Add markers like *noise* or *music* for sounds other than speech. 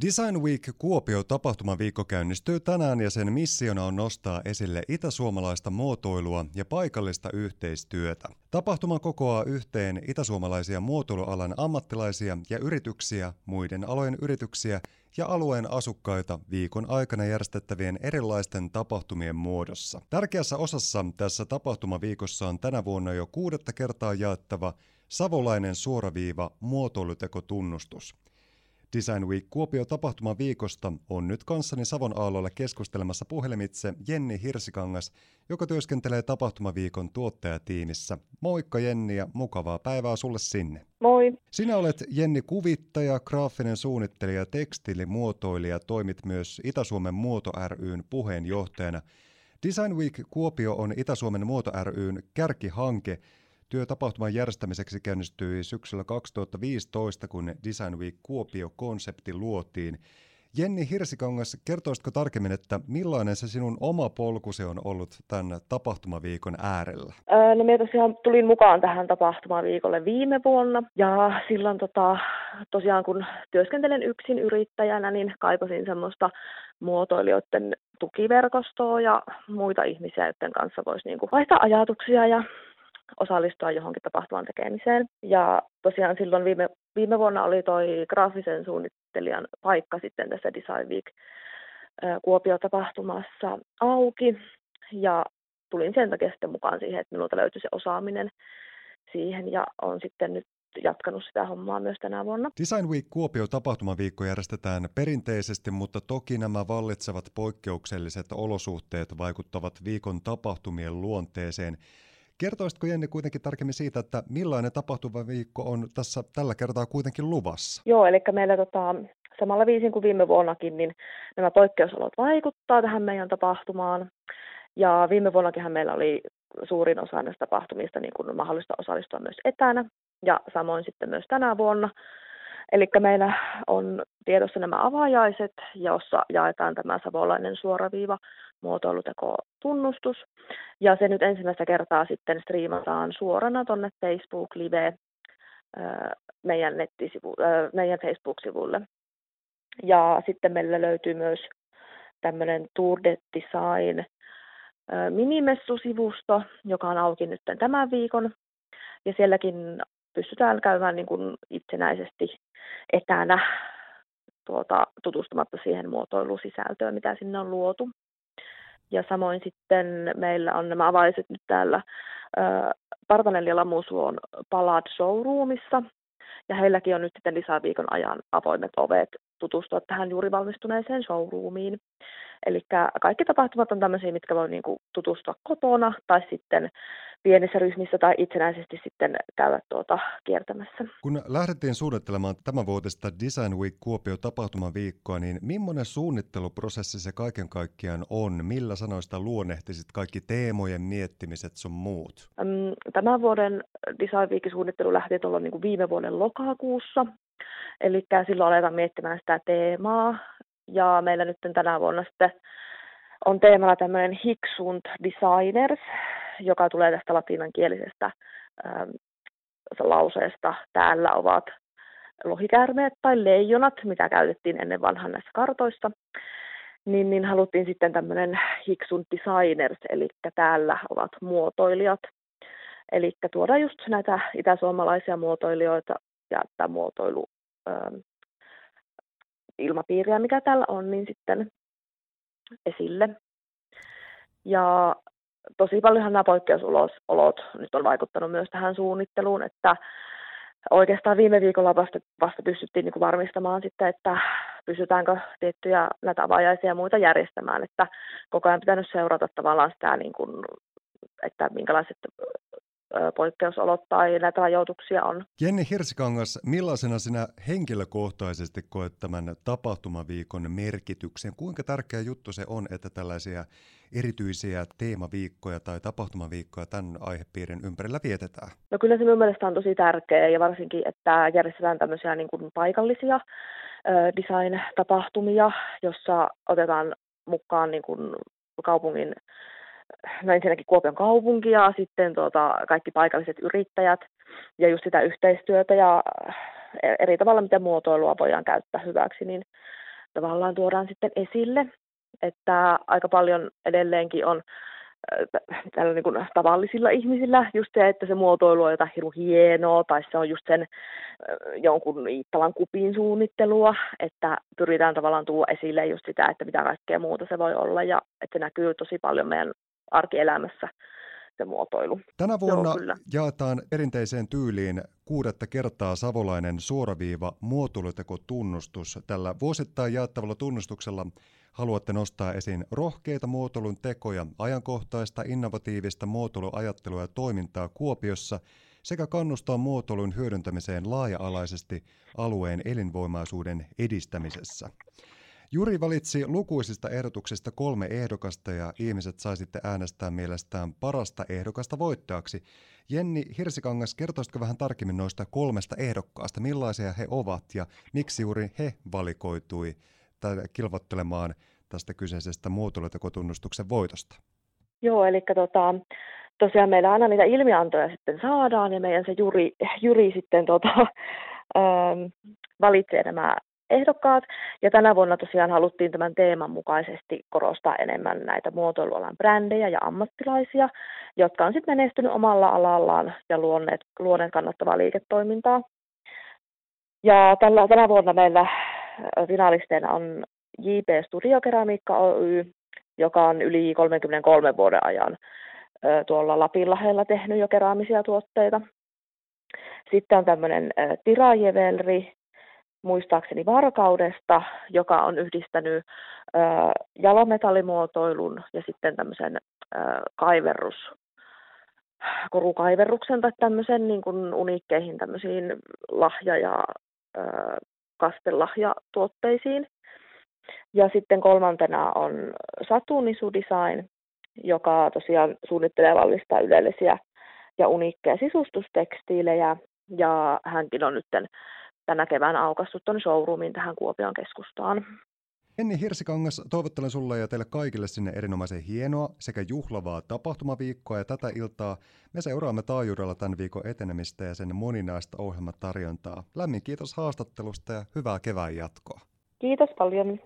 Design Week Kuopio tapahtumaviikko käynnistyy tänään ja sen missiona on nostaa esille itäsuomalaista muotoilua ja paikallista yhteistyötä. Tapahtuma kokoaa yhteen itäsuomalaisia muotoilualan ammattilaisia ja yrityksiä, muiden alojen yrityksiä ja alueen asukkaita viikon aikana järjestettävien erilaisten tapahtumien muodossa. Tärkeässä osassa tässä tapahtumaviikossa on tänä vuonna jo kuudetta kertaa jaettava savolainen suoraviiva muotoilutekotunnustus. Design Week Kuopio tapahtuma viikosta on nyt kanssani Savon aalloilla keskustelemassa puhelimitse Jenni Hirsikangas, joka työskentelee tapahtumaviikon tuottajatiimissä. Moikka Jenni ja mukavaa päivää sulle sinne. Moi. Sinä olet Jenni kuvittaja, graafinen suunnittelija, tekstiilimuotoilija, toimit myös Itä-Suomen Muoto ryn puheenjohtajana. Design Week Kuopio on Itä-Suomen Muoto ryn kärkihanke – Työ tapahtuman järjestämiseksi käynnistyi syksyllä 2015, kun Design Week Kuopio-konsepti luotiin. Jenni Hirsikangas, kertoisitko tarkemmin, että millainen se sinun oma polkusi on ollut tämän tapahtumaviikon äärellä? Öö, no minä tosiaan tulin mukaan tähän tapahtumaviikolle viime vuonna ja silloin tota, tosiaan kun työskentelen yksin yrittäjänä, niin kaipasin semmoista muotoilijoiden tukiverkostoa ja muita ihmisiä, joiden kanssa voisi niinku vaihtaa ajatuksia ja osallistua johonkin tapahtuman tekemiseen. Ja tosiaan silloin viime, viime vuonna oli toi graafisen suunnittelijan paikka sitten tässä Design Week Kuopio-tapahtumassa auki. Ja tulin sen takia sitten mukaan siihen, että minulta löytyi se osaaminen siihen ja on sitten nyt jatkanut sitä hommaa myös tänä vuonna. Design Week Kuopio tapahtumaviikko järjestetään perinteisesti, mutta toki nämä vallitsevat poikkeukselliset olosuhteet vaikuttavat viikon tapahtumien luonteeseen. Kertoisitko Jenni kuitenkin tarkemmin siitä, että millainen tapahtumaviikko on tässä tällä kertaa kuitenkin luvassa? Joo, eli meillä tota, samalla viisin kuin viime vuonnakin, niin nämä poikkeusolot vaikuttaa tähän meidän tapahtumaan. Ja viime vuonnakin meillä oli suurin osa näistä tapahtumista niin kuin mahdollista osallistua myös etänä, ja samoin sitten myös tänä vuonna. Eli meillä on tiedossa nämä avajaiset, jossa jaetaan tämä savolainen suoraviiva muotoiluteko-tunnustus. Ja se nyt ensimmäistä kertaa sitten striimataan suorana tuonne Facebook Live meidän, nettisivu, meidän Facebook-sivulle. Ja sitten meillä löytyy myös tämmöinen Tour de Design minimessusivusto, joka on auki nyt tämän viikon. Ja sielläkin pystytään käymään niin kuin itsenäisesti etänä tuota, tutustumatta siihen muotoilusisältöön, mitä sinne on luotu. Ja samoin sitten meillä on nämä avaiset nyt täällä Partanelli ja Lamusuon Palad Showroomissa. Ja heilläkin on nyt sitten lisäviikon ajan avoimet ovet tutustua tähän juuri valmistuneeseen showroomiin. Eli kaikki tapahtumat on tämmöisiä, mitkä voi niinku tutustua kotona tai sitten pienissä ryhmissä tai itsenäisesti sitten käydä tuota kiertämässä. Kun lähdettiin suunnittelemaan tämänvuotista Design Week Kuopio tapahtumaviikkoa, niin millainen suunnitteluprosessi se kaiken kaikkiaan on? Millä sanoista luonnehtisit kaikki teemojen miettimiset sun muut? Tämän vuoden Design Weekin suunnittelu lähti tuolla niin kuin viime vuoden lokakuussa. Eli silloin aletaan miettimään sitä teemaa. Ja meillä nyt tänä vuonna sitten on teemana tämmöinen Hicksund Designers, joka tulee tästä latinankielisestä ähm, lauseesta. Täällä ovat lohikäärmeet tai leijonat, mitä käytettiin ennen vanhan näissä kartoissa. Niin, niin haluttiin sitten tämmöinen Hicksund Designers, eli täällä ovat muotoilijat. Eli tuoda just näitä itäsuomalaisia muotoilijoita ja tämä muotoilu ähm, ilmapiiriä, mikä täällä on, niin sitten esille. Ja tosi paljonhan nämä poikkeusolot nyt on vaikuttanut myös tähän suunnitteluun, että oikeastaan viime viikolla vasta, vasta pystyttiin niin kuin varmistamaan sitten, että pysytäänkö tiettyjä näitä avajaisia ja muita järjestämään, että koko ajan pitänyt seurata tavallaan sitä, niin kuin, että minkälaiset poikkeusolot tai näitä rajoituksia on. Jenni Hirsikangas, millaisena sinä henkilökohtaisesti koet tämän tapahtumaviikon merkityksen? Kuinka tärkeä juttu se on, että tällaisia erityisiä teemaviikkoja tai tapahtumaviikkoja tämän aihepiirin ympärillä vietetään? No kyllä se minun mielestä on tosi tärkeä ja varsinkin, että järjestetään tämmöisiä niin kuin paikallisia design-tapahtumia, jossa otetaan mukaan niin kuin kaupungin no ensinnäkin Kuopion kaupunki ja sitten tuota, kaikki paikalliset yrittäjät ja just sitä yhteistyötä ja eri tavalla, miten muotoilua voidaan käyttää hyväksi, niin tavallaan tuodaan sitten esille, että aika paljon edelleenkin on tällä niin tavallisilla ihmisillä just se, että se muotoilu on jotain hirveän hienoa, tai se on just sen jonkun Iittalan kupin suunnittelua, että pyritään tavallaan tuo esille just sitä, että mitä kaikkea muuta se voi olla, ja että se näkyy tosi paljon meidän arkielämässä se muotoilu. Tänä vuonna Joo, jaetaan perinteiseen tyyliin kuudetta kertaa savolainen suoraviiva muotoilutekotunnustus. Tällä vuosittain jaettavalla tunnustuksella haluatte nostaa esiin rohkeita muotoilun tekoja, ajankohtaista innovatiivista muotoiluajattelua ja toimintaa Kuopiossa sekä kannustaa muotoilun hyödyntämiseen laaja-alaisesti alueen elinvoimaisuuden edistämisessä. Juri valitsi lukuisista ehdotuksista kolme ehdokasta ja ihmiset sai sitten äänestää mielestään parasta ehdokasta voittajaksi. Jenni Hirsikangas, kertoisitko vähän tarkemmin noista kolmesta ehdokkaasta, millaisia he ovat ja miksi juuri he valikoitui kilvoittelemaan tästä kyseisestä muotoilutekotunnustuksen voitosta? Joo, eli tota, tosiaan meillä aina niitä ilmiantoja sitten saadaan ja meidän se juri, juri sitten tota, *laughs* ähm, valitsee nämä ehdokkaat. Ja tänä vuonna tosiaan haluttiin tämän teeman mukaisesti korostaa enemmän näitä muotoilualan brändejä ja ammattilaisia, jotka on sitten menestynyt omalla alallaan ja luoneet, luoneet kannattavaa liiketoimintaa. Ja tällä, tänä vuonna meillä finalisteina on JP Studiokeramiikka Oy, joka on yli 33 vuoden ajan tuolla Lapinlahdella tehnyt jo keraamisia tuotteita. Sitten on tämmöinen Tirajevelri, muistaakseni Varkaudesta, joka on yhdistänyt jalometallimuotoilun ja sitten tämmöisen kaiverrus, korukaiverruksen tai tämmöisen niin kuin uniikkeihin tämmöisiin lahja- ja kastelahjatuotteisiin. Ja sitten kolmantena on Satunisu Design, joka tosiaan suunnittelee vallistaa ylellisiä ja uniikkeja sisustustekstiilejä. Ja hänkin on nyt tänä keväänä aukassut tuonne showroomiin tähän Kuopion keskustaan. Enni Hirsikangas, toivottelen sulle ja teille kaikille sinne erinomaisen hienoa sekä juhlavaa tapahtumaviikkoa ja tätä iltaa me seuraamme taajuudella tämän viikon etenemistä ja sen moninaista ohjelmatarjontaa. Lämmin kiitos haastattelusta ja hyvää kevään jatkoa. Kiitos paljon.